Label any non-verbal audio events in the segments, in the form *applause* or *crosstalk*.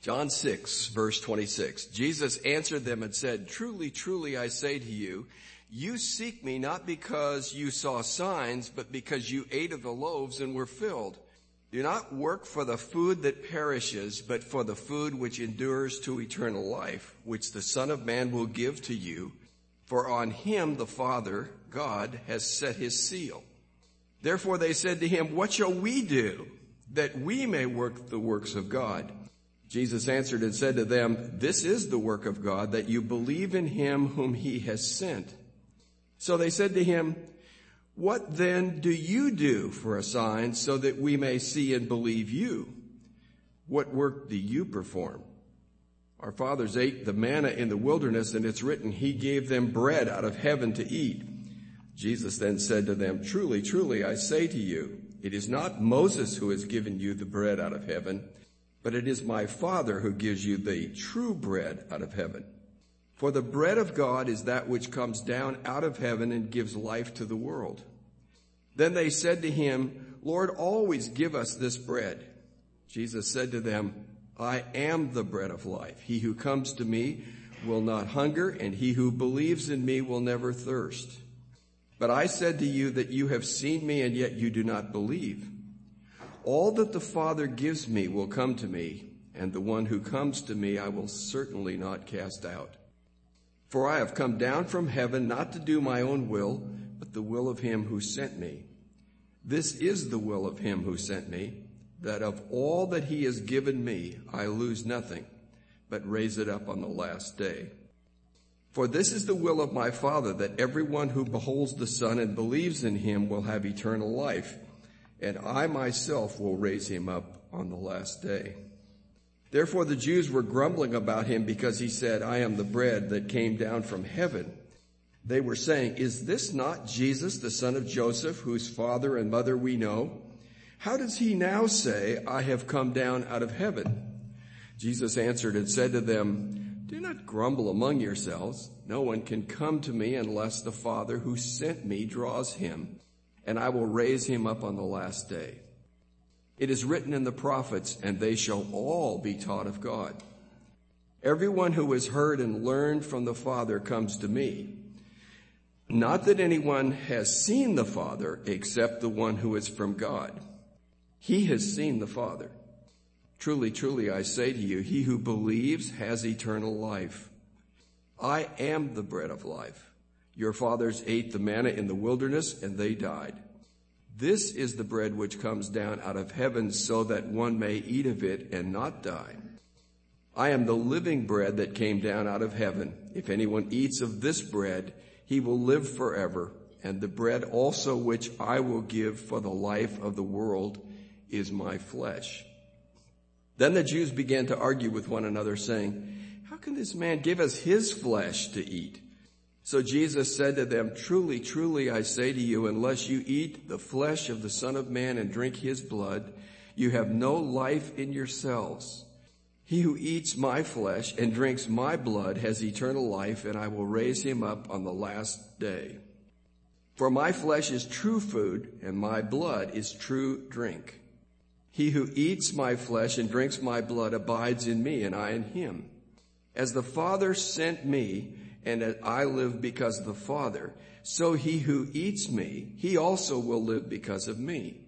John 6 verse 26. Jesus answered them and said, truly, truly I say to you, you seek me not because you saw signs, but because you ate of the loaves and were filled. Do not work for the food that perishes, but for the food which endures to eternal life, which the Son of Man will give to you. For on him the Father, God, has set his seal. Therefore they said to him, what shall we do that we may work the works of God? Jesus answered and said to them, This is the work of God, that you believe in him whom he has sent. So they said to him, What then do you do for a sign so that we may see and believe you? What work do you perform? Our fathers ate the manna in the wilderness and it's written, He gave them bread out of heaven to eat. Jesus then said to them, Truly, truly, I say to you, it is not Moses who has given you the bread out of heaven, but it is my Father who gives you the true bread out of heaven. For the bread of God is that which comes down out of heaven and gives life to the world. Then they said to him, Lord, always give us this bread. Jesus said to them, I am the bread of life. He who comes to me will not hunger, and he who believes in me will never thirst. But I said to you that you have seen me, and yet you do not believe. All that the Father gives me will come to me, and the one who comes to me I will certainly not cast out. For I have come down from heaven not to do my own will, but the will of him who sent me. This is the will of him who sent me, that of all that he has given me I lose nothing, but raise it up on the last day. For this is the will of my Father, that everyone who beholds the Son and believes in him will have eternal life and I myself will raise him up on the last day. Therefore the Jews were grumbling about him because he said, I am the bread that came down from heaven. They were saying, is this not Jesus, the son of Joseph, whose father and mother we know? How does he now say, I have come down out of heaven? Jesus answered and said to them, do not grumble among yourselves. No one can come to me unless the Father who sent me draws him and I will raise him up on the last day. It is written in the prophets, and they shall all be taught of God. Everyone who has heard and learned from the Father comes to me. Not that anyone has seen the Father except the one who is from God. He has seen the Father. Truly, truly, I say to you, he who believes has eternal life. I am the bread of life. Your fathers ate the manna in the wilderness and they died. This is the bread which comes down out of heaven so that one may eat of it and not die. I am the living bread that came down out of heaven. If anyone eats of this bread, he will live forever. And the bread also which I will give for the life of the world is my flesh. Then the Jews began to argue with one another saying, how can this man give us his flesh to eat? So Jesus said to them, truly, truly, I say to you, unless you eat the flesh of the son of man and drink his blood, you have no life in yourselves. He who eats my flesh and drinks my blood has eternal life and I will raise him up on the last day. For my flesh is true food and my blood is true drink. He who eats my flesh and drinks my blood abides in me and I in him. As the Father sent me, and that I live because of the Father, so he who eats me, he also will live because of me.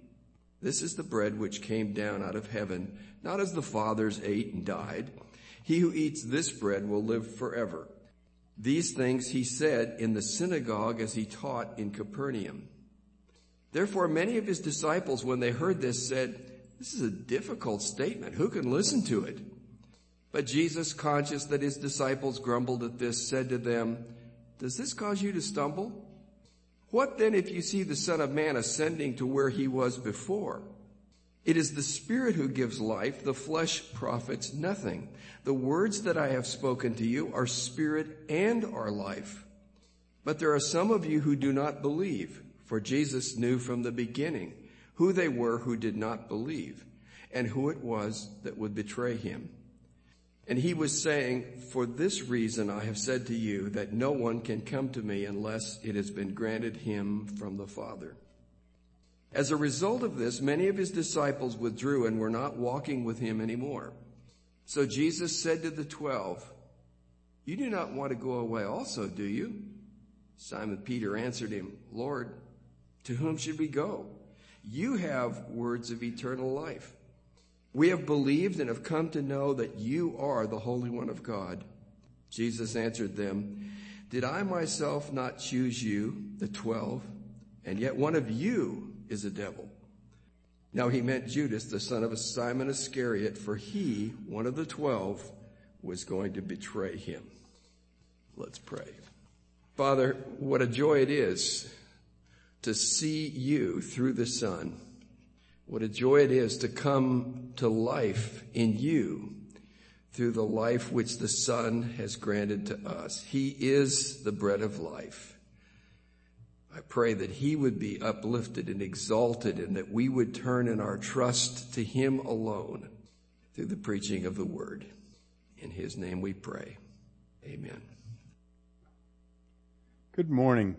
This is the bread which came down out of heaven, not as the fathers ate and died. He who eats this bread will live forever. These things he said in the synagogue as he taught in Capernaum. Therefore many of his disciples, when they heard this, said, this is a difficult statement. Who can listen to it? But Jesus, conscious that his disciples grumbled at this, said to them, Does this cause you to stumble? What then if you see the Son of Man ascending to where he was before? It is the Spirit who gives life, the flesh profits nothing. The words that I have spoken to you are spirit and are life. But there are some of you who do not believe, for Jesus knew from the beginning who they were who did not believe and who it was that would betray him. And he was saying, for this reason I have said to you that no one can come to me unless it has been granted him from the Father. As a result of this, many of his disciples withdrew and were not walking with him anymore. So Jesus said to the twelve, You do not want to go away also, do you? Simon Peter answered him, Lord, to whom should we go? You have words of eternal life. We have believed and have come to know that you are the Holy One of God. Jesus answered them, Did I myself not choose you, the twelve, and yet one of you is a devil? Now he meant Judas, the son of Simon Iscariot, for he, one of the twelve, was going to betray him. Let's pray. Father, what a joy it is to see you through the Son. What a joy it is to come to life in you through the life which the Son has granted to us. He is the bread of life. I pray that he would be uplifted and exalted and that we would turn in our trust to him alone through the preaching of the word. In his name we pray. Amen. Good morning.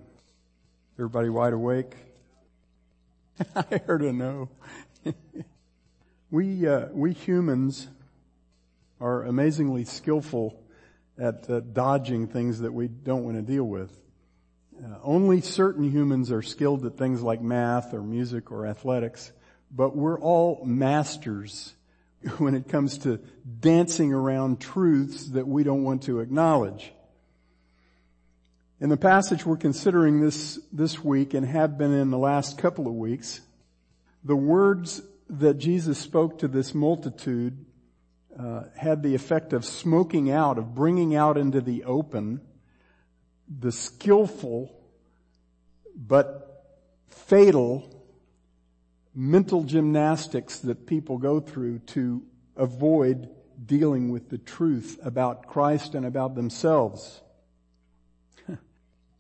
Everybody wide awake? *laughs* I heard a no. *laughs* we, uh, we humans are amazingly skillful at uh, dodging things that we don't want to deal with. Uh, only certain humans are skilled at things like math or music or athletics, but we're all masters *laughs* when it comes to dancing around truths that we don't want to acknowledge. In the passage we're considering this, this week and have been in the last couple of weeks, the words that Jesus spoke to this multitude uh, had the effect of smoking out, of bringing out into the open the skillful but fatal mental gymnastics that people go through to avoid dealing with the truth about Christ and about themselves.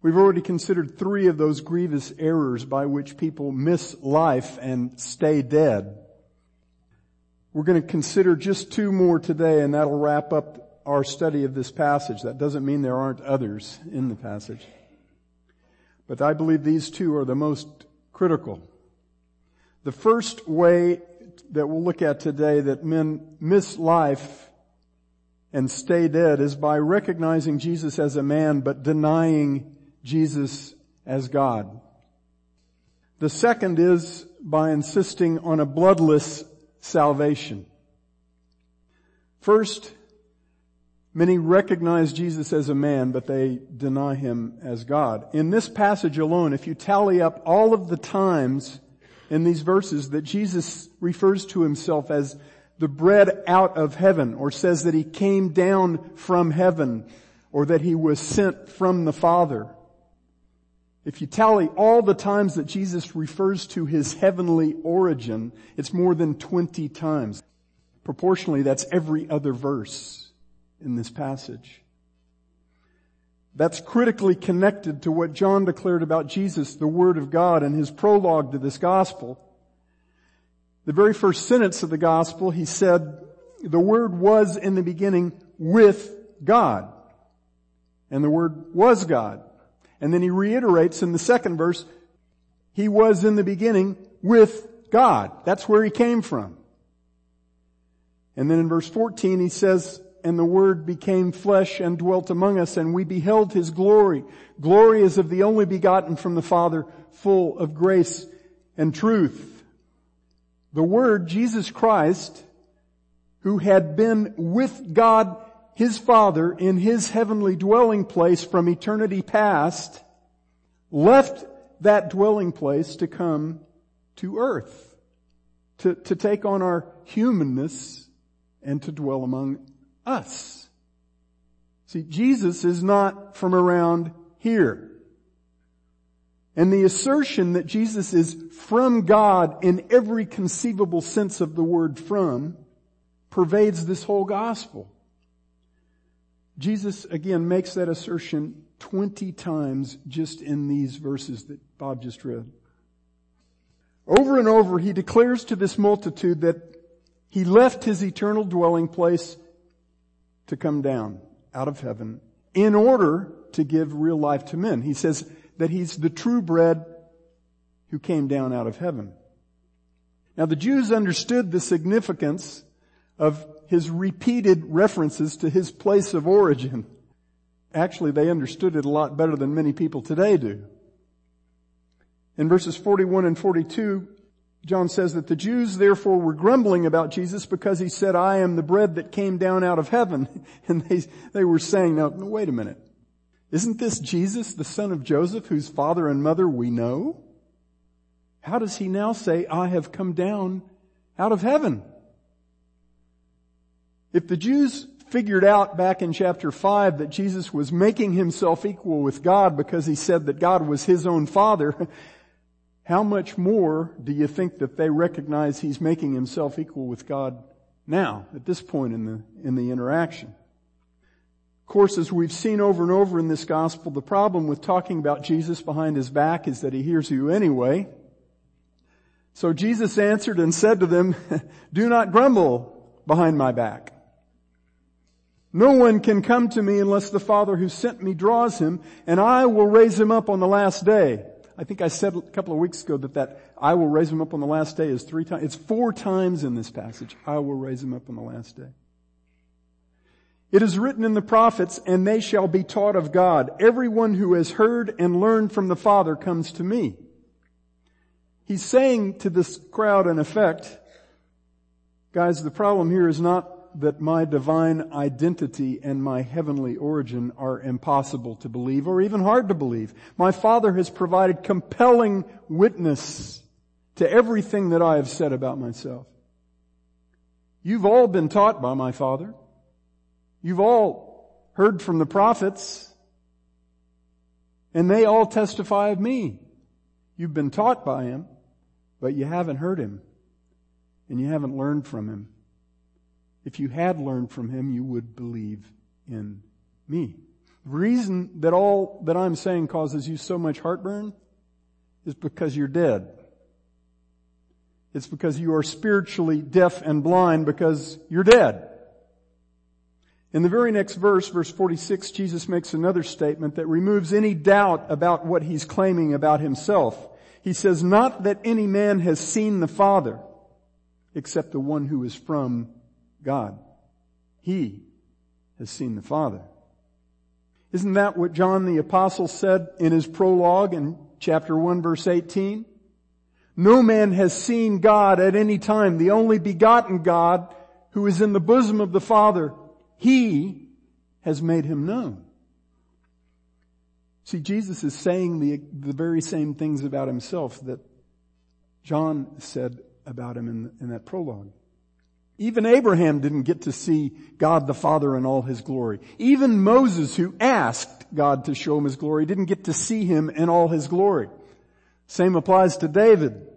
We've already considered three of those grievous errors by which people miss life and stay dead. We're going to consider just two more today and that'll wrap up our study of this passage. That doesn't mean there aren't others in the passage. But I believe these two are the most critical. The first way that we'll look at today that men miss life and stay dead is by recognizing Jesus as a man but denying Jesus as God. The second is by insisting on a bloodless salvation. First, many recognize Jesus as a man, but they deny him as God. In this passage alone, if you tally up all of the times in these verses that Jesus refers to himself as the bread out of heaven, or says that he came down from heaven, or that he was sent from the Father, if you tally all the times that Jesus refers to his heavenly origin, it's more than 20 times. Proportionally, that's every other verse in this passage. That's critically connected to what John declared about Jesus, the Word of God, in his prologue to this gospel. The very first sentence of the gospel, he said, the Word was in the beginning with God. And the Word was God. And then he reiterates in the second verse, he was in the beginning with God. That's where he came from. And then in verse 14 he says, and the word became flesh and dwelt among us and we beheld his glory. Glory is of the only begotten from the Father, full of grace and truth. The word, Jesus Christ, who had been with God his Father in his heavenly dwelling place from eternity past, left that dwelling place to come to earth, to, to take on our humanness and to dwell among us. See, Jesus is not from around here. And the assertion that Jesus is from God in every conceivable sense of the word from pervades this whole gospel. Jesus again makes that assertion 20 times just in these verses that Bob just read. Over and over he declares to this multitude that he left his eternal dwelling place to come down out of heaven in order to give real life to men. He says that he's the true bread who came down out of heaven. Now the Jews understood the significance of his repeated references to his place of origin. Actually, they understood it a lot better than many people today do. In verses 41 and 42, John says that the Jews therefore were grumbling about Jesus because he said, I am the bread that came down out of heaven. *laughs* And they, they were saying, now, wait a minute. Isn't this Jesus, the son of Joseph, whose father and mother we know? How does he now say, I have come down out of heaven? If the Jews figured out back in chapter 5 that Jesus was making himself equal with God because he said that God was his own father, *laughs* how much more do you think that they recognize he's making himself equal with God now, at this point in the, in the interaction? Of course, as we've seen over and over in this gospel, the problem with talking about Jesus behind his back is that he hears you anyway. So Jesus answered and said to them, *laughs* do not grumble behind my back. No one can come to me unless the Father who sent me draws him, and I will raise him up on the last day. I think I said a couple of weeks ago that that I will raise him up on the last day is three times. It's four times in this passage. I will raise him up on the last day. It is written in the prophets, and they shall be taught of God. Everyone who has heard and learned from the Father comes to me. He's saying to this crowd in effect, guys, the problem here is not that my divine identity and my heavenly origin are impossible to believe or even hard to believe. My Father has provided compelling witness to everything that I have said about myself. You've all been taught by my Father. You've all heard from the prophets and they all testify of me. You've been taught by him, but you haven't heard him and you haven't learned from him. If you had learned from him, you would believe in me. The reason that all that I'm saying causes you so much heartburn is because you're dead. It's because you are spiritually deaf and blind because you're dead. In the very next verse, verse 46, Jesus makes another statement that removes any doubt about what he's claiming about himself. He says, not that any man has seen the Father, except the one who is from God. He has seen the Father. Isn't that what John the Apostle said in his prologue in chapter 1 verse 18? No man has seen God at any time, the only begotten God who is in the bosom of the Father. He has made him known. See, Jesus is saying the, the very same things about himself that John said about him in, in that prologue. Even Abraham didn't get to see God the Father in all his glory. Even Moses, who asked God to show him his glory, didn't get to see him in all his glory. Same applies to David.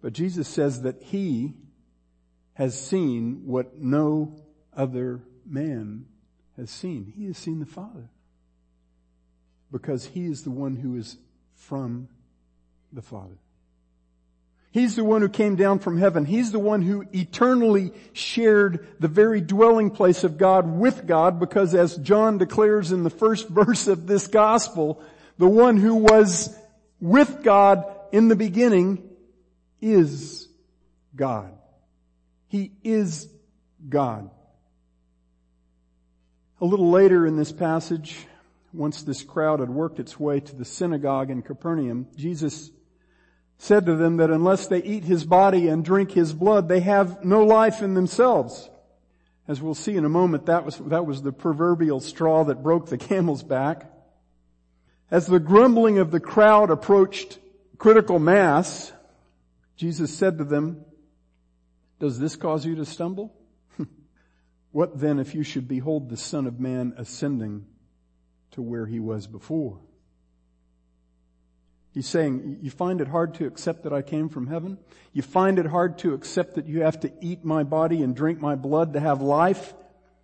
But Jesus says that he has seen what no other man has seen. He has seen the Father. Because he is the one who is from the Father. He's the one who came down from heaven. He's the one who eternally shared the very dwelling place of God with God because as John declares in the first *laughs* verse of this gospel, the one who was with God in the beginning is God. He is God. A little later in this passage, once this crowd had worked its way to the synagogue in Capernaum, Jesus said to them that unless they eat his body and drink his blood, they have no life in themselves. As we'll see in a moment, that was, that was the proverbial straw that broke the *laughs* camel's back. As the grumbling of the crowd approached critical mass, Jesus said to them, does this cause you to stumble? *laughs* what then if you should behold the Son of Man ascending to where he was before? He's saying, you find it hard to accept that I came from heaven? You find it hard to accept that you have to eat my body and drink my blood to have life?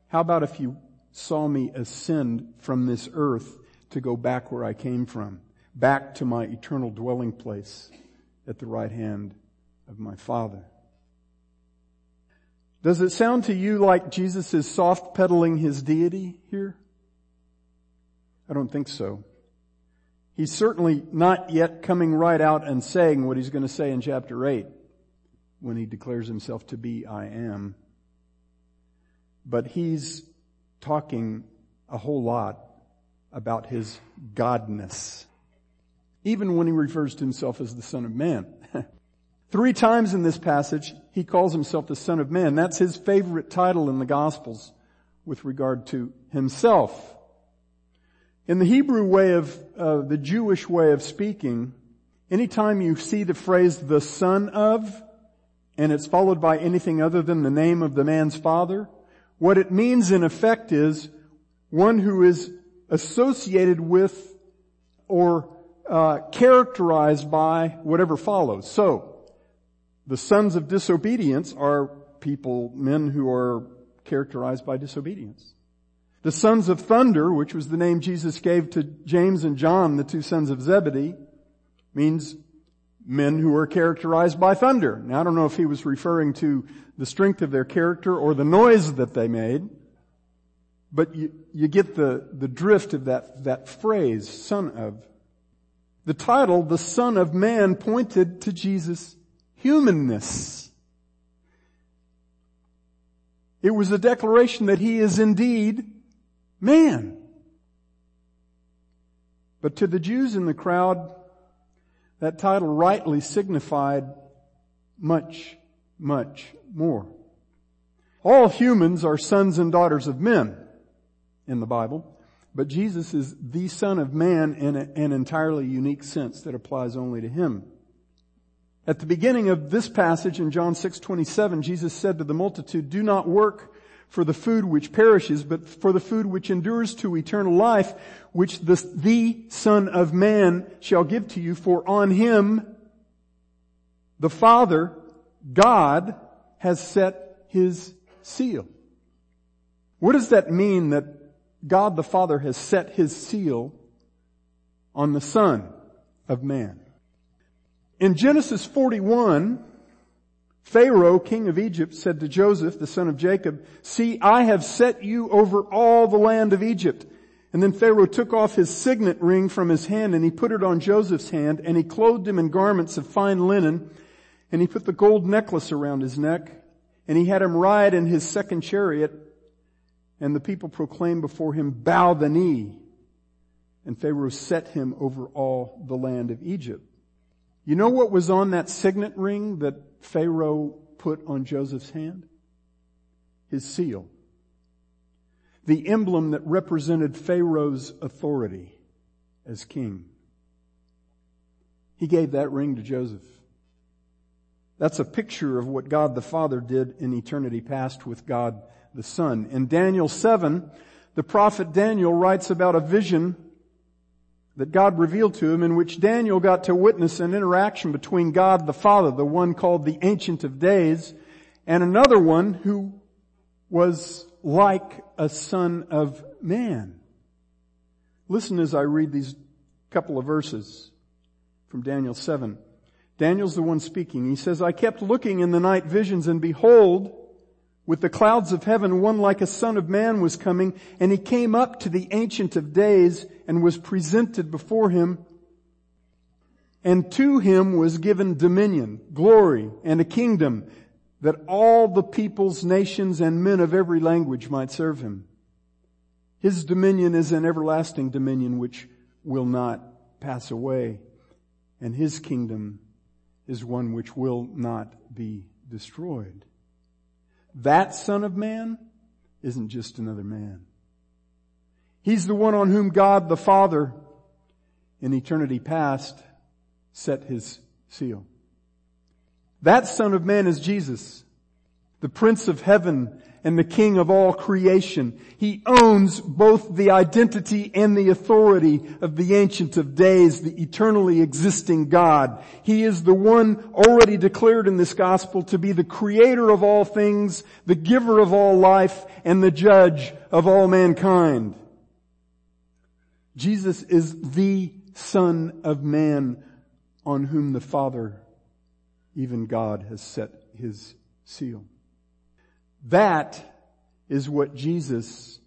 How about if you saw me ascend from this earth to go back where I came from? Back to my eternal dwelling place at the right hand of my Father. Does it sound to you like Jesus is soft pedaling his deity here? I don't think so. He's certainly not yet coming right out and saying what he's going to say in chapter 8. when he declares himself to be I am. But he's talking a whole lot about his godness. Even when he refers to himself as the son of man. *laughs* Three times in this passage, he calls himself the son of man. That's his favorite title in the gospels with regard to himself. In the Hebrew way of, uh, the Jewish way of speaking, anytime you see the phrase the son of, and it's followed by anything other than the name of the man's father, what it means in effect is one who is associated with or uh, characterized by whatever follows. So, the sons of disobedience are people, men who are characterized by disobedience. The sons of thunder, which was the name Jesus gave to James and John, the two sons of Zebedee, means men who are characterized by thunder. Now I don't know if he was referring to the strength of their character or the noise that they made, but you, you get the, the drift of that, that phrase, son of. The title, the son of man, pointed to Jesus' humanness. It was a declaration that he is indeed man. But to the Jews in the crowd, that title rightly signified much, much more. All humans are sons and daughters of men in the Bible, but Jesus is the son of man in an entirely unique sense that applies only to him. At the beginning of this passage in John 6:27, Jesus said to the multitude, "Do not work for the food which perishes, but for the food which endures to eternal life, which the, the Son of Man shall give to you, for on him the Father, God, has set his seal. What does that mean that God the Father has set his seal on the Son of Man? In Genesis 41, Pharaoh, king of Egypt, said to Joseph, the son of Jacob, see, I have set you over all the land of Egypt. And then Pharaoh took off his signet ring from his hand and he put it on Joseph's hand and he clothed him in garments of fine linen and he put the gold necklace around his neck and he had him ride in his second chariot and the people proclaimed before him, bow the knee. And Pharaoh set him over all the land of Egypt. You know what was on that signet ring that Pharaoh put on Joseph's hand? His seal. The emblem that represented Pharaoh's authority as king. He gave that ring to Joseph. That's a picture of what God the Father did in eternity past with God the Son. In Daniel 7, the prophet Daniel writes about a vision that God revealed to him in which Daniel got to witness an interaction between God the Father, the one called the Ancient of Days, and another one who was like a son of man. Listen as I read these couple of verses from Daniel 7. Daniel's the one speaking. He says, I kept looking in the night visions and behold, with the clouds of heaven, one like a son of man was coming, and he came up to the ancient of days and was presented before him. And to him was given dominion, glory, and a kingdom that all the peoples, nations, and men of every language might serve him. His dominion is an everlasting dominion which will not pass away, and his kingdom is one which will not be destroyed. That son of man isn't just another man. He's the one on whom God the Father in eternity past set his seal. That son of man is Jesus, the prince of heaven and the king of all creation. He owns both the identity and the authority of the ancient of days, the eternally existing God. He is the one already declared in this gospel to be the creator of all things, the giver of all life, and the judge of all mankind. Jesus is the son of man on whom the Father, even God, has set his seal. That is what Jesus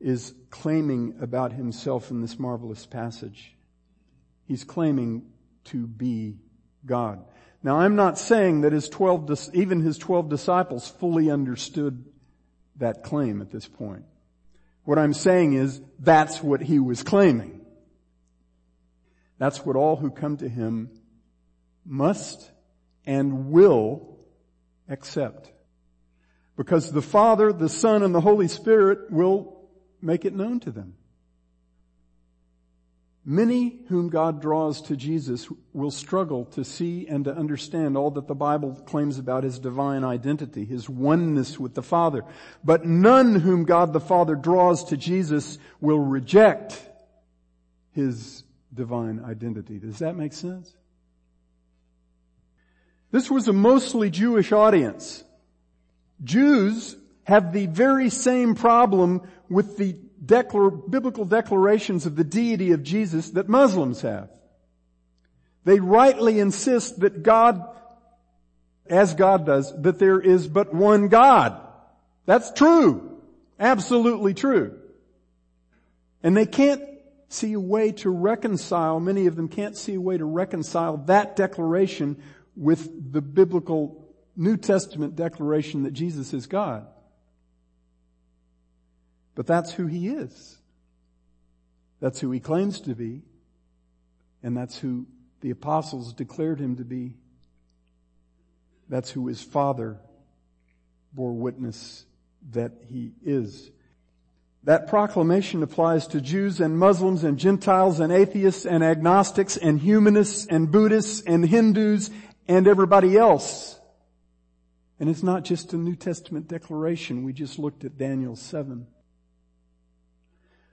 is claiming about himself in this marvelous passage. He's claiming to be God. Now I'm not saying that his 12, even his 12 disciples fully understood that claim at this point. What I'm saying is that's what he was claiming. That's what all who come to him must and will accept. Because the Father, the Son, and the Holy Spirit will make it known to them. Many whom God draws to Jesus will struggle to see and to understand all that the Bible claims about His divine identity, His oneness with the Father. But none whom God the Father draws to Jesus will reject His divine identity. Does that make sense? This was a mostly Jewish audience. Jews have the very same problem with the declar- biblical declarations of the deity of Jesus that Muslims have. They rightly insist that God, as God does, that there is but one God. That's true. Absolutely true. And they can't see a way to reconcile, many of them can't see a way to reconcile that declaration with the biblical New Testament declaration that Jesus is God. But that's who he is. That's who he claims to be. And that's who the apostles declared him to be. That's who his father bore witness that he is. That proclamation applies to Jews and Muslims and Gentiles and atheists and agnostics and humanists and Buddhists and Hindus and everybody else. And it's not just a New Testament declaration. We just looked at Daniel 7.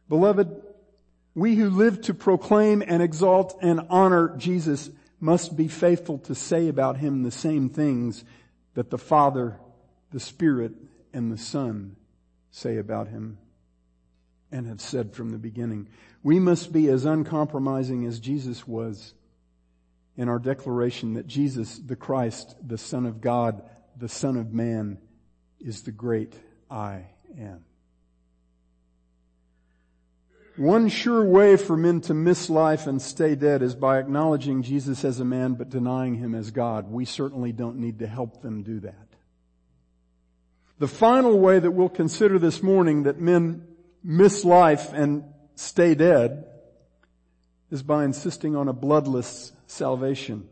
Beloved, we who live to proclaim and exalt and honor Jesus must be faithful to say about him the same things that the Father, the Spirit, and the Son say about him and have said from the beginning. We must be as uncompromising as Jesus was in our declaration that Jesus, the Christ, the Son of God, the Son of Man, is the great I am. One sure way for men to miss life and stay dead is by acknowledging Jesus as a man but denying him as God. We certainly don't need to help them do that. The final way that we'll consider this morning that men miss life and stay dead is by insisting on a bloodless salvation,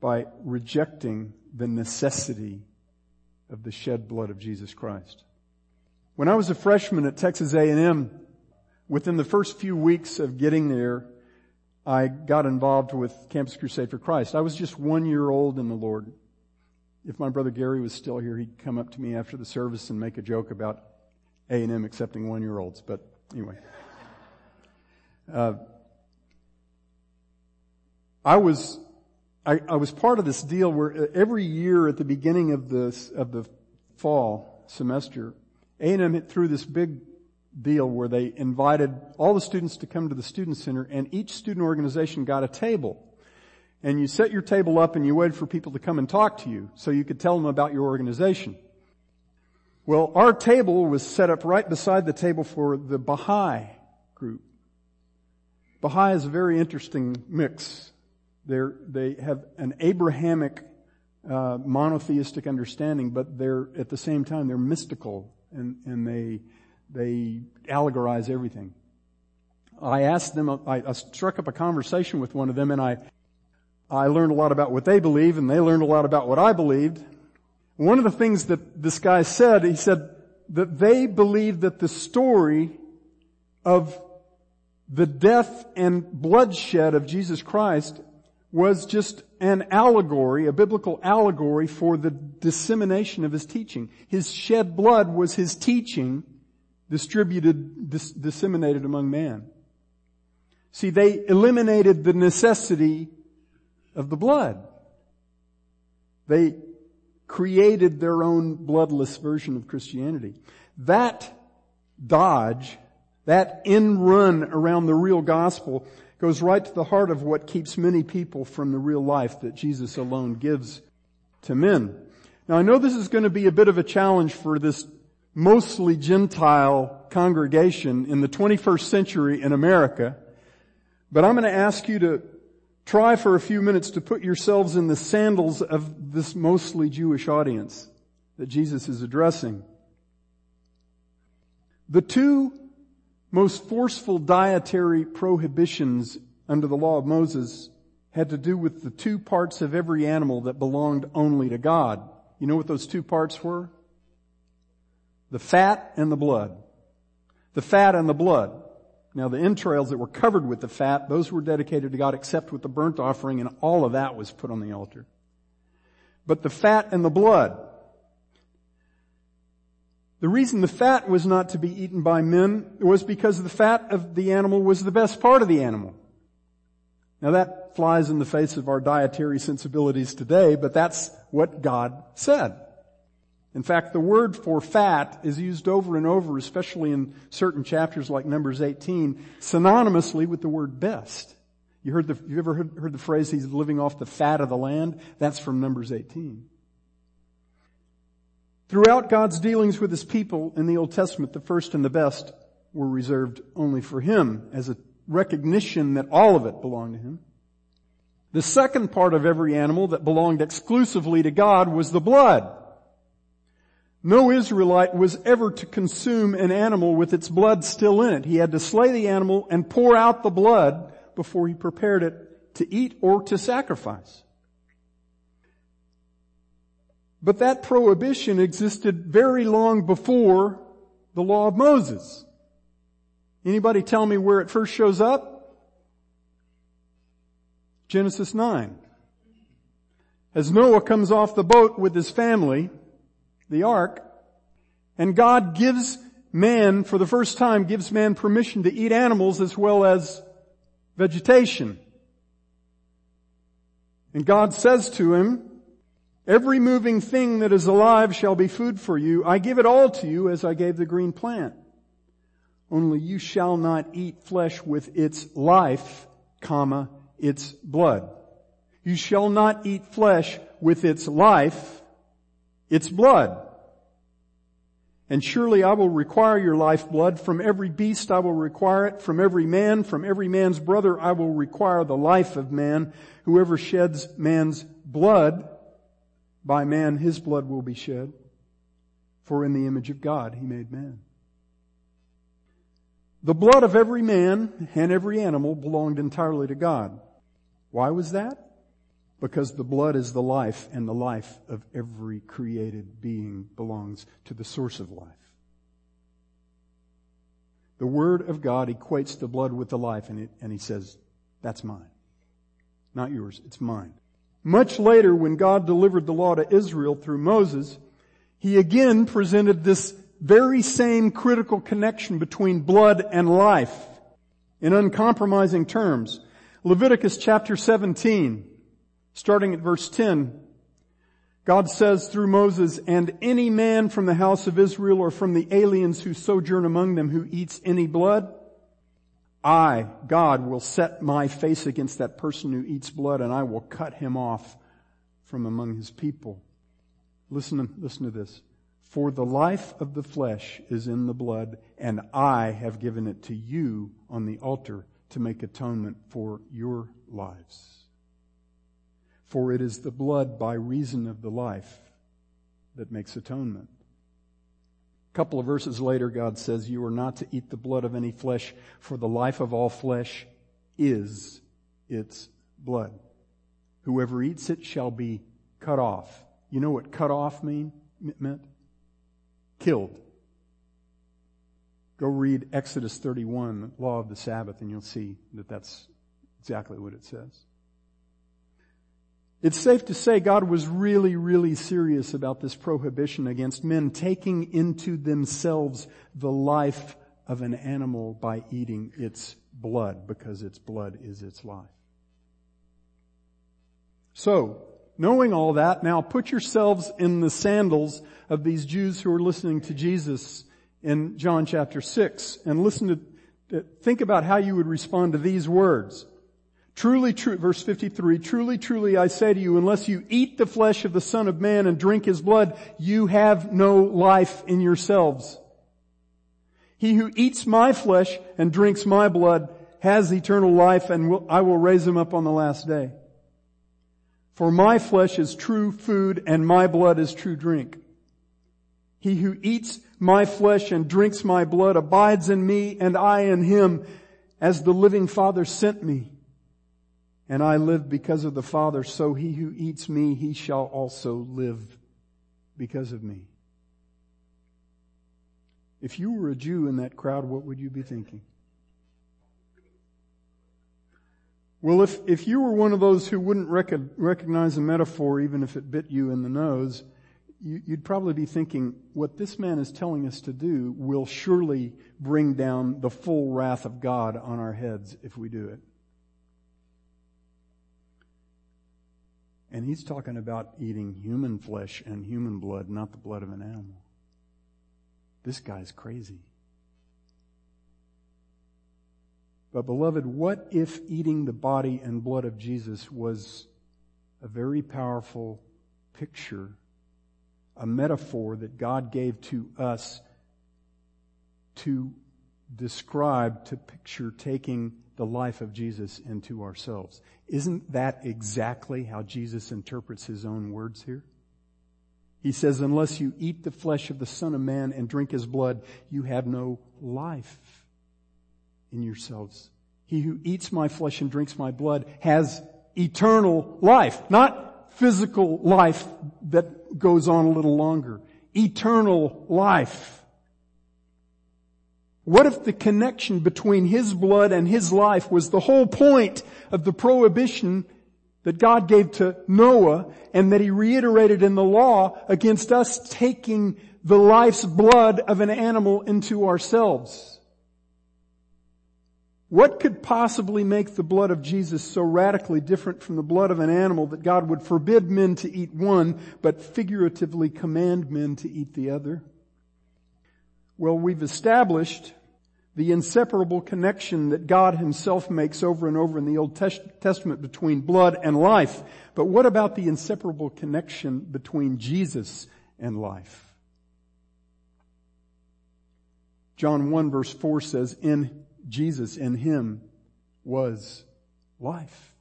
by rejecting the necessity of the shed blood of Jesus Christ. When I was a freshman at Texas A&M, within the first few weeks of getting there, I got involved with Campus Crusade for Christ. I was just one year old in the Lord. If my brother Gary was still here, he'd come up to me after the service and make a joke about A&M accepting one-year-olds. But anyway. Uh, I was, I, I was part of this deal where uh, every year at the beginning of the, of the fall semester, a&M threw this big deal where they invited all the students to come to the student center and each student organization got a table. And you set your table up and you waited for people to come and talk to you so you could tell them about your organization. Well, our table was set up right beside the table for the Baha'i group. Baha'i is a very interesting mix. They're, they have an Abrahamic uh, monotheistic understanding, but they're at the same time they're mystical and, and they, they allegorize everything. I asked them, I, I struck up a conversation with one of them and I, I learned a lot about what they believe and they learned a lot about what I believed. One of the things that this guy said, he said that they believe that the story of the death and bloodshed of Jesus Christ was just an allegory, a biblical allegory for the dissemination of his teaching. His shed blood was his teaching distributed, dis- disseminated among man. See, they eliminated the necessity of the blood. They created their own bloodless version of Christianity. That dodge, that in run around the real gospel goes right to the heart of what keeps many people from the real life that Jesus alone gives to men. Now I know this is going to be a bit of a challenge for this mostly Gentile congregation in the 21st century in America, but I'm going to ask you to, try for a few minutes to put yourselves in the sandals of this mostly Jewish audience that Jesus is addressing. The two most forceful dietary prohibitions under the law of Moses had to do with the two parts of every animal that belonged only to God. You know what those two parts were? The fat and the blood. The fat and the blood. Now the entrails that were covered with the fat, those were dedicated to God except with the burnt offering and all of that was put on the altar. But the fat and the blood, the reason the fat was not to be eaten by men was because the fat of the animal was the best part of the animal. Now that flies in the face of our dietary sensibilities today, but that's what God said. In fact, the word for fat is used over and over, especially in certain chapters like Numbers 18, synonymously with the word best. You heard the, you ever heard, heard the phrase, he's living off the fat of the land? That's from Numbers 18. Throughout God's dealings with his people in the Old Testament, the first and the best were reserved only for him as a recognition that all of it belonged to him. The second part of every animal that belonged exclusively to God was the blood. No Israelite was ever to consume an animal with its blood still in it. He had to slay the animal and pour out the blood before he prepared it to eat or to sacrifice. But that prohibition existed very long before the law of Moses. Anybody tell me where it first shows up? Genesis 9. As Noah comes off the boat with his family, the ark, and God gives man, for the first time, gives man permission to eat animals as well as vegetation. And God says to him, every moving thing that is alive shall be food for you. I give it all to you as I gave the green plant. Only you shall not eat flesh with its life, comma, its blood. You shall not eat flesh with its life, its blood. And surely I will require your lifeblood. From every beast I will require it. From every man, from every man's brother I will require the life of man. Whoever sheds man's blood, by man his blood will be shed. For in the image of God he made man. The blood of every man and every animal belonged entirely to God. Why was that? Because the blood is the life and the life of every created being belongs to the source of life. The Word of God equates the blood with the life and, it, and He says, that's mine. Not yours, it's mine. Much later when God delivered the law to Israel through Moses, He again presented this very same critical connection between blood and life in uncompromising terms. Leviticus chapter 17 Starting at verse 10, God says through Moses, and any man from the house of Israel or from the aliens who sojourn among them who eats any blood, I, God, will set my face against that person who eats blood and I will cut him off from among his people. Listen listen to this. For the life of the flesh is in the blood and I have given it to you on the altar to make atonement for your lives for it is the blood by reason of the life that makes atonement. A couple of verses later, God says, You are not to eat the blood of any flesh, for the life of all flesh is its blood. Whoever eats it shall be cut off. You know what cut off mean, meant? Killed. Go read Exodus 31, law of the Sabbath, and you'll see that that's exactly what it says. It's safe to say God was really, really serious about this prohibition against men taking into themselves the life of an animal by eating its blood because its blood is its life. So, knowing all that, now put yourselves in the sandals of these Jews who are listening to Jesus in John chapter 6 and listen to, think about how you would respond to these words. Truly, true, verse 53, truly, truly I say to you, unless you eat the flesh of the Son of Man and drink His blood, you have no life in yourselves. He who eats my flesh and drinks my blood has eternal life and will, I will raise him up on the last day. For my flesh is true food and my blood is true drink. He who eats my flesh and drinks my blood abides in me and I in him as the living Father sent me. And I live because of the Father, so he who eats me, he shall also live because of me. If you were a Jew in that crowd, what would you be thinking? Well, if, if you were one of those who wouldn't rec- recognize a metaphor even if it bit you in the nose, you, you'd probably be thinking, what this man is telling us to do will surely bring down the full wrath of God on our heads if we do it. And he's talking about eating human flesh and human blood, not the blood of an animal. This guy's crazy. But beloved, what if eating the body and blood of Jesus was a very powerful picture, a metaphor that God gave to us to describe, to picture taking the life of Jesus into ourselves. Isn't that exactly how Jesus interprets his own words here? He says, unless you eat the flesh of the Son of Man and drink his blood, you have no life in yourselves. He who eats my flesh and drinks my blood has eternal life, not physical life that goes on a little longer. Eternal life. What if the connection between His blood and His life was the whole point of the prohibition that God gave to Noah and that He reiterated in the law against us taking the life's blood of an animal into ourselves? What could possibly make the blood of Jesus so radically different from the blood of an animal that God would forbid men to eat one, but figuratively command men to eat the other? Well, we've established the inseparable connection that God himself makes over and over in the Old Testament between blood and life. But what about the inseparable connection between Jesus and life? John 1 verse 4 says, in Jesus, in him was life.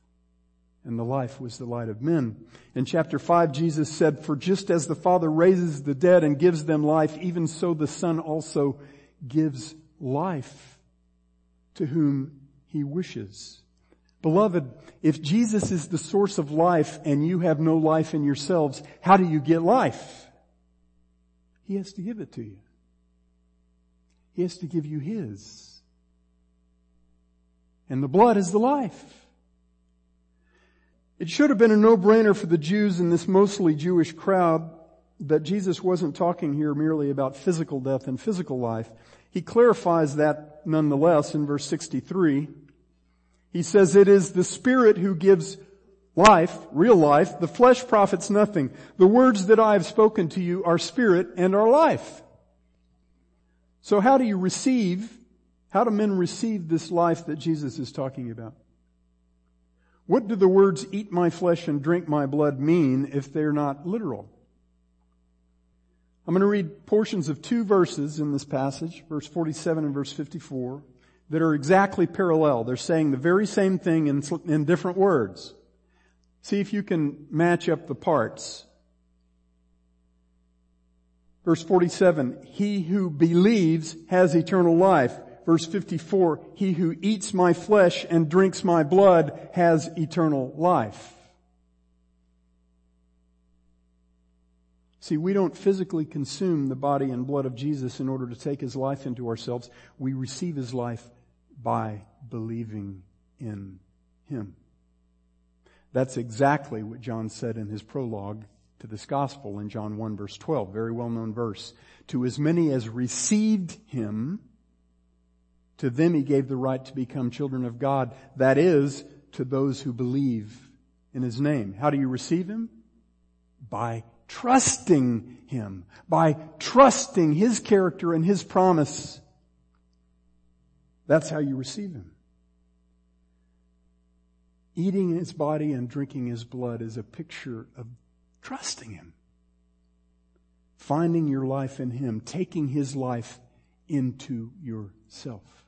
And the life was the light of men. In chapter 5, Jesus said, For just as the Father raises the dead and gives them life, even so the Son also gives life to whom he wishes. Beloved, if Jesus is the source of life and you have no life in yourselves, how do you get life? He has to give it to you. He has to give you His. And the blood is the life. It should have been a no-brainer for the Jews in this mostly Jewish crowd that Jesus wasn't talking here merely about physical death and physical life. He clarifies that nonetheless in verse 63. He says, it is the Spirit who gives life, real life. The flesh profits nothing. The words that I have spoken to you are spirit and are life. So how do you receive, how do men receive this life that Jesus is talking about? What do the words eat my flesh and drink my blood mean if they're not literal? I'm going to read portions of two verses in this passage, verse 47 and verse 54, that are exactly parallel. They're saying the very same thing in, in different words. See if you can match up the parts. Verse 47, he who believes has eternal life. Verse 54, he who eats my flesh and drinks my blood has eternal life. See, we don't physically consume the body and blood of Jesus in order to take his life into ourselves. We receive his life by believing in him. That's exactly what John said in his prologue to this gospel in John 1 verse 12, very well known verse. To as many as received him, to them he gave the right to become children of God. That is, to those who believe in his name. How do you receive him? By trusting Him, by trusting His character and His promise. That's how you receive Him. Eating His body and drinking His blood is a picture of trusting Him. Finding your life in Him, taking His life into yourself.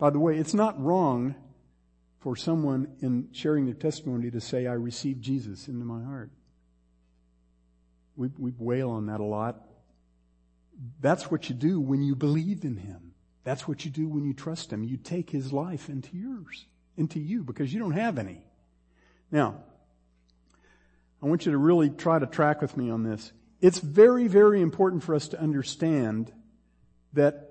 By the way, it's not wrong for someone in sharing their testimony to say, I received Jesus into my heart. We, we wail on that a lot. That's what you do when you believe in Him. That's what you do when you trust Him. You take His life into yours, into you, because you don't have any. Now, I want you to really try to track with me on this. It's very, very important for us to understand that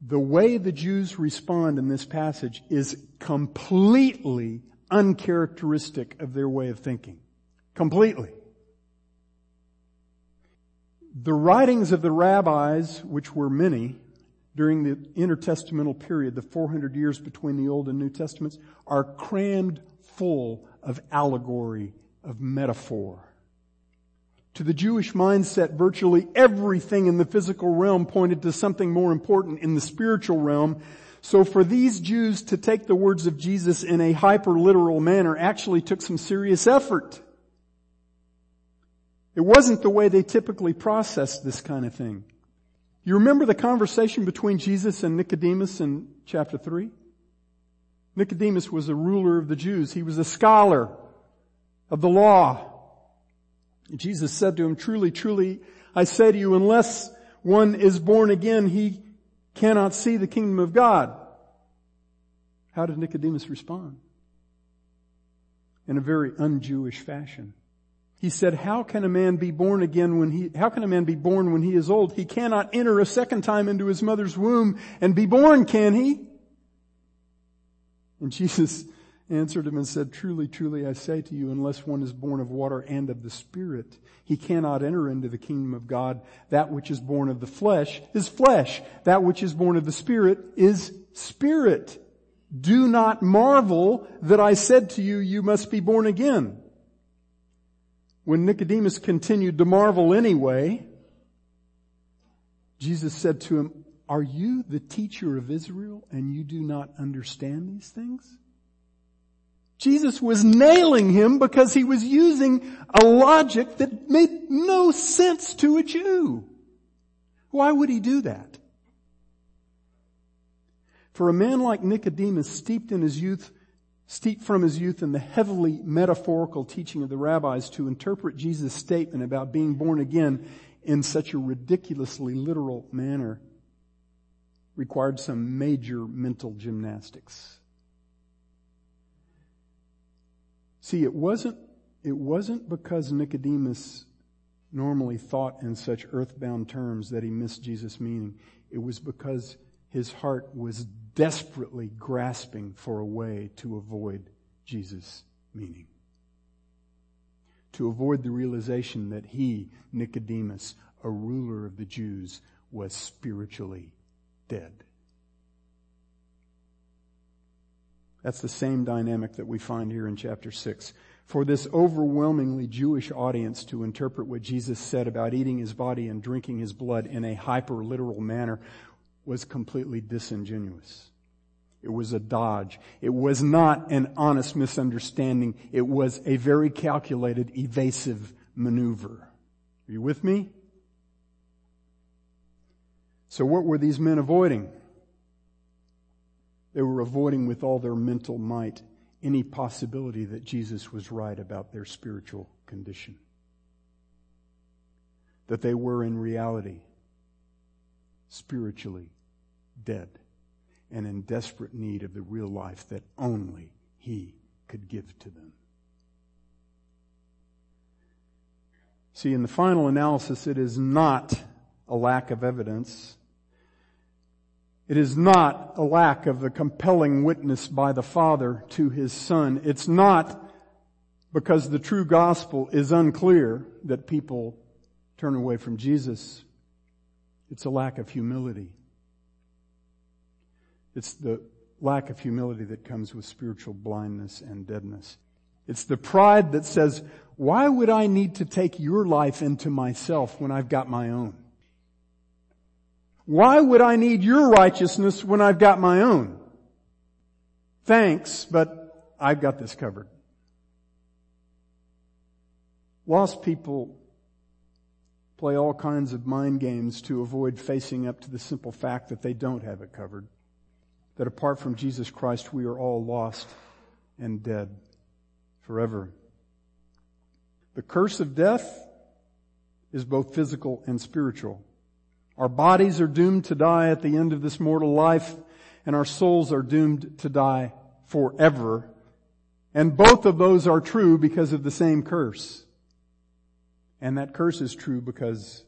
the way the Jews respond in this passage is completely uncharacteristic of their way of thinking. Completely. The writings of the rabbis, which were many during the intertestamental period, the 400 years between the Old and New Testaments, are crammed full of allegory, of metaphor. To the Jewish mindset, virtually everything in the physical realm pointed to something more important in the spiritual realm. So for these Jews to take the words of Jesus in a hyper literal manner actually took some serious effort. It wasn't the way they typically processed this kind of thing. You remember the conversation between Jesus and Nicodemus in chapter 3? Nicodemus was a ruler of the Jews. He was a scholar of the law. Jesus said to him, truly, truly, I say to you, unless one is born again, he cannot see the kingdom of God. How did Nicodemus respond? In a very un-Jewish fashion. He said, how can a man be born again when he, how can a man be born when he is old? He cannot enter a second time into his mother's womb and be born, can he? And Jesus answered him and said, truly, truly, I say to you, unless one is born of water and of the Spirit, he cannot enter into the kingdom of God. That which is born of the flesh is flesh. That which is born of the Spirit is spirit. Do not marvel that I said to you, you must be born again. When Nicodemus continued to marvel anyway, Jesus said to him, are you the teacher of Israel and you do not understand these things? Jesus was nailing him because he was using a logic that made no sense to a Jew. Why would he do that? For a man like Nicodemus, steeped in his youth, steeped from his youth in the heavily metaphorical teaching of the rabbis to interpret Jesus' statement about being born again in such a ridiculously literal manner required some major mental gymnastics. See, it wasn't, it wasn't because Nicodemus normally thought in such earthbound terms that he missed Jesus' meaning. It was because his heart was desperately grasping for a way to avoid Jesus' meaning. To avoid the realization that he, Nicodemus, a ruler of the Jews, was spiritually dead. That's the same dynamic that we find here in chapter 6. For this overwhelmingly Jewish audience to interpret what Jesus said about eating his body and drinking his blood in a hyper literal manner was completely disingenuous. It was a dodge. It was not an honest misunderstanding. It was a very calculated, evasive maneuver. Are you with me? So what were these men avoiding? They were avoiding with all their mental might any possibility that Jesus was right about their spiritual condition. That they were in reality spiritually dead and in desperate need of the real life that only He could give to them. See, in the final analysis, it is not a lack of evidence it is not a lack of the compelling witness by the Father to His Son. It's not because the true gospel is unclear that people turn away from Jesus. It's a lack of humility. It's the lack of humility that comes with spiritual blindness and deadness. It's the pride that says, why would I need to take your life into myself when I've got my own? Why would I need your righteousness when I've got my own? Thanks, but I've got this covered. Lost people play all kinds of mind games to avoid facing up to the simple fact that they don't have it covered. that apart from Jesus Christ, we are all lost and dead forever. The curse of death is both physical and spiritual. Our bodies are doomed to die at the end of this mortal life, and our souls are doomed to die forever. And both of those are true because of the same curse. And that curse is true because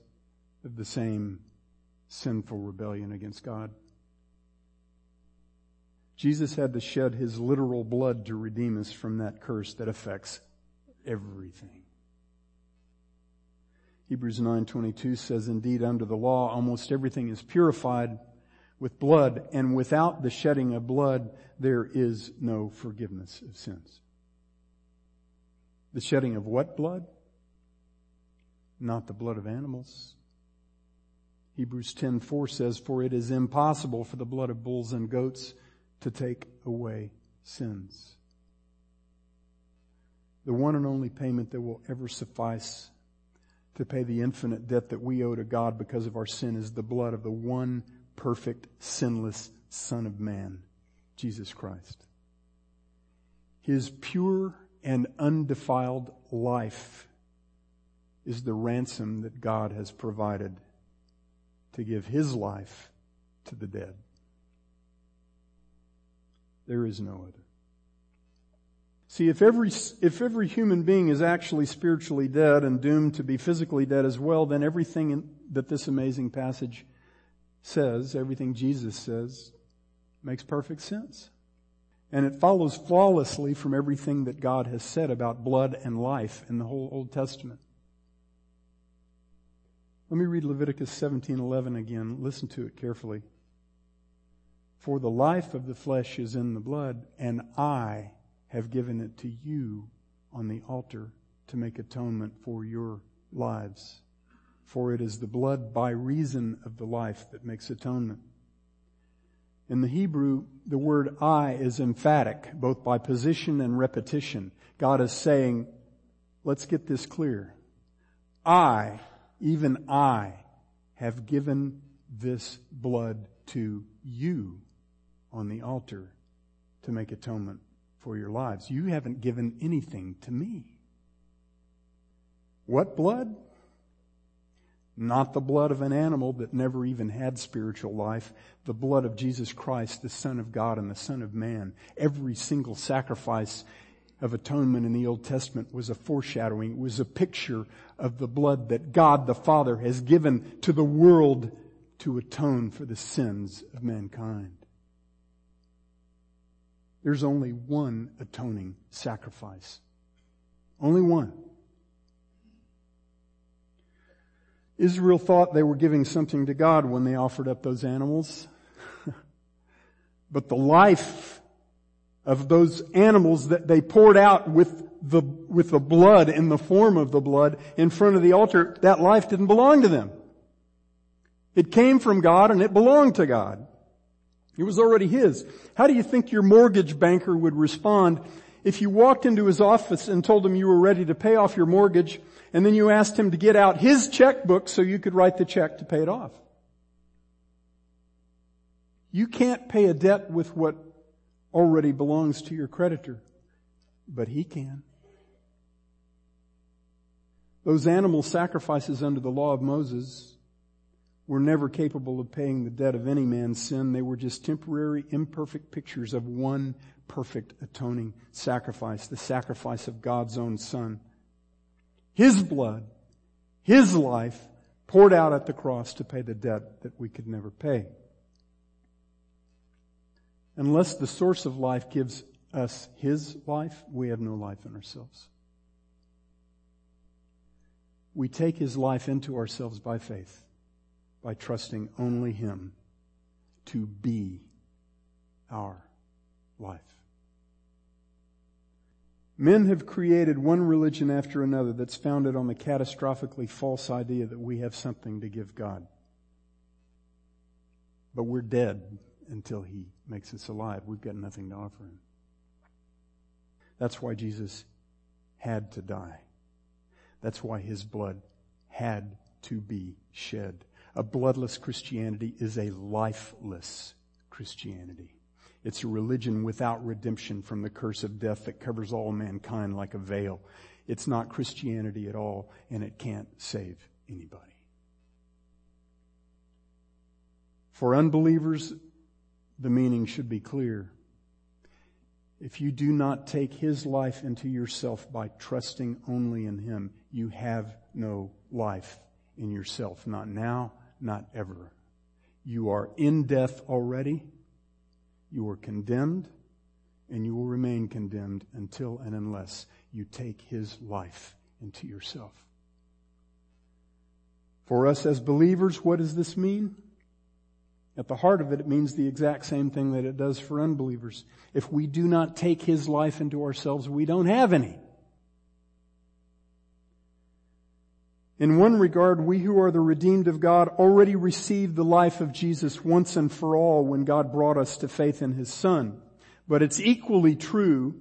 of the same sinful rebellion against God. Jesus had to shed his literal blood to redeem us from that curse that affects everything. Hebrews 9:22 says indeed under the law almost everything is purified with blood and without the shedding of blood there is no forgiveness of sins. The shedding of what blood? Not the blood of animals. Hebrews 10:4 says for it is impossible for the blood of bulls and goats to take away sins. The one and only payment that will ever suffice to pay the infinite debt that we owe to God because of our sin is the blood of the one perfect, sinless Son of Man, Jesus Christ. His pure and undefiled life is the ransom that God has provided to give His life to the dead. There is no other. See, if every, if every human being is actually spiritually dead and doomed to be physically dead as well, then everything in, that this amazing passage says, everything Jesus says, makes perfect sense. And it follows flawlessly from everything that God has said about blood and life in the whole Old Testament. Let me read Leviticus 17:11 again. Listen to it carefully. For the life of the flesh is in the blood, and I have given it to you on the altar to make atonement for your lives. For it is the blood by reason of the life that makes atonement. In the Hebrew, the word I is emphatic, both by position and repetition. God is saying, let's get this clear. I, even I, have given this blood to you on the altar to make atonement for your lives. You haven't given anything to me. What blood? Not the blood of an animal that never even had spiritual life. The blood of Jesus Christ, the Son of God and the Son of Man. Every single sacrifice of atonement in the Old Testament was a foreshadowing. It was a picture of the blood that God the Father has given to the world to atone for the sins of mankind. There's only one atoning sacrifice. Only one. Israel thought they were giving something to God when they offered up those animals. *laughs* but the life of those animals that they poured out with the, with the blood in the form of the blood in front of the altar, that life didn't belong to them. It came from God and it belonged to God. It was already his. How do you think your mortgage banker would respond if you walked into his office and told him you were ready to pay off your mortgage and then you asked him to get out his checkbook so you could write the check to pay it off? You can't pay a debt with what already belongs to your creditor, but he can. Those animal sacrifices under the law of Moses were never capable of paying the debt of any man's sin. They were just temporary, imperfect pictures of one perfect atoning sacrifice, the sacrifice of God's own Son. His blood, His life poured out at the cross to pay the debt that we could never pay. Unless the source of life gives us His life, we have no life in ourselves. We take His life into ourselves by faith by trusting only Him to be our life. Men have created one religion after another that's founded on the catastrophically false idea that we have something to give God. But we're dead until He makes us alive. We've got nothing to offer Him. That's why Jesus had to die. That's why His blood had to be shed. A bloodless Christianity is a lifeless Christianity. It's a religion without redemption from the curse of death that covers all mankind like a veil. It's not Christianity at all, and it can't save anybody. For unbelievers, the meaning should be clear. If you do not take His life into yourself by trusting only in Him, you have no life in yourself. Not now, not ever. You are in death already. You are condemned and you will remain condemned until and unless you take His life into yourself. For us as believers, what does this mean? At the heart of it, it means the exact same thing that it does for unbelievers. If we do not take His life into ourselves, we don't have any. In one regard, we who are the redeemed of God already received the life of Jesus once and for all when God brought us to faith in His Son. But it's equally true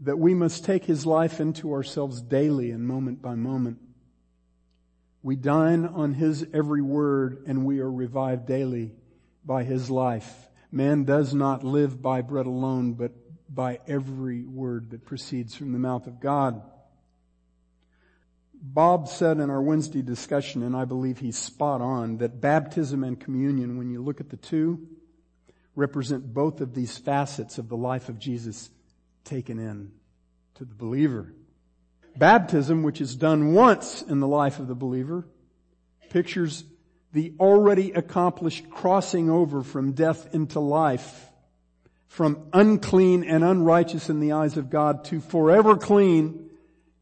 that we must take His life into ourselves daily and moment by moment. We dine on His every word and we are revived daily by His life. Man does not live by bread alone, but by every word that proceeds from the mouth of God. Bob said in our Wednesday discussion, and I believe he's spot on, that baptism and communion, when you look at the two, represent both of these facets of the life of Jesus taken in to the believer. Baptism, which is done once in the life of the believer, pictures the already accomplished crossing over from death into life, from unclean and unrighteous in the eyes of God to forever clean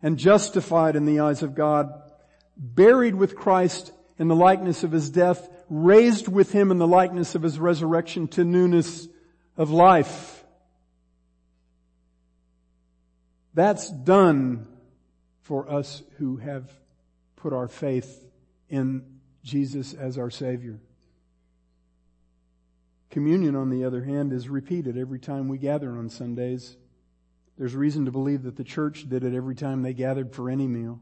and justified in the eyes of God, buried with Christ in the likeness of his death, raised with him in the likeness of his resurrection to newness of life. That's done for us who have put our faith in Jesus as our Savior. Communion, on the other hand, is repeated every time we gather on Sundays. There's reason to believe that the church did it every time they gathered for any meal.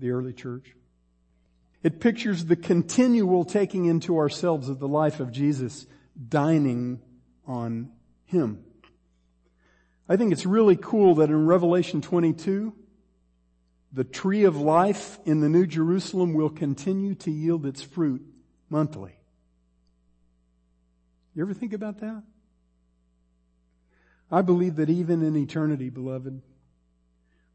The early church. It pictures the continual taking into ourselves of the life of Jesus, dining on Him. I think it's really cool that in Revelation 22, the tree of life in the New Jerusalem will continue to yield its fruit monthly. You ever think about that? I believe that even in eternity, beloved,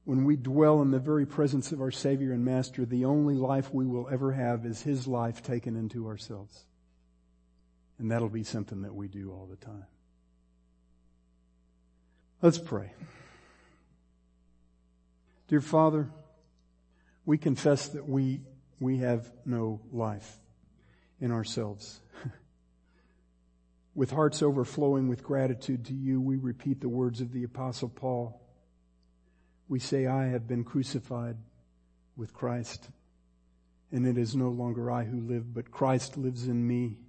when we dwell in the very presence of our Savior and Master, the only life we will ever have is His life taken into ourselves. And that'll be something that we do all the time. Let's pray. Dear Father, we confess that we, we have no life in ourselves. With hearts overflowing with gratitude to you, we repeat the words of the apostle Paul. We say, I have been crucified with Christ, and it is no longer I who live, but Christ lives in me.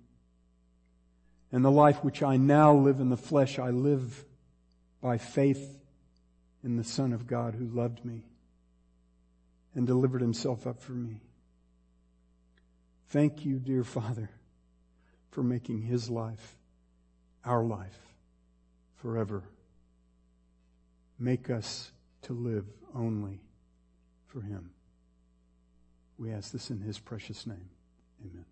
And the life which I now live in the flesh, I live by faith in the Son of God who loved me and delivered himself up for me. Thank you, dear Father, for making his life our life forever. Make us to live only for Him. We ask this in His precious name. Amen.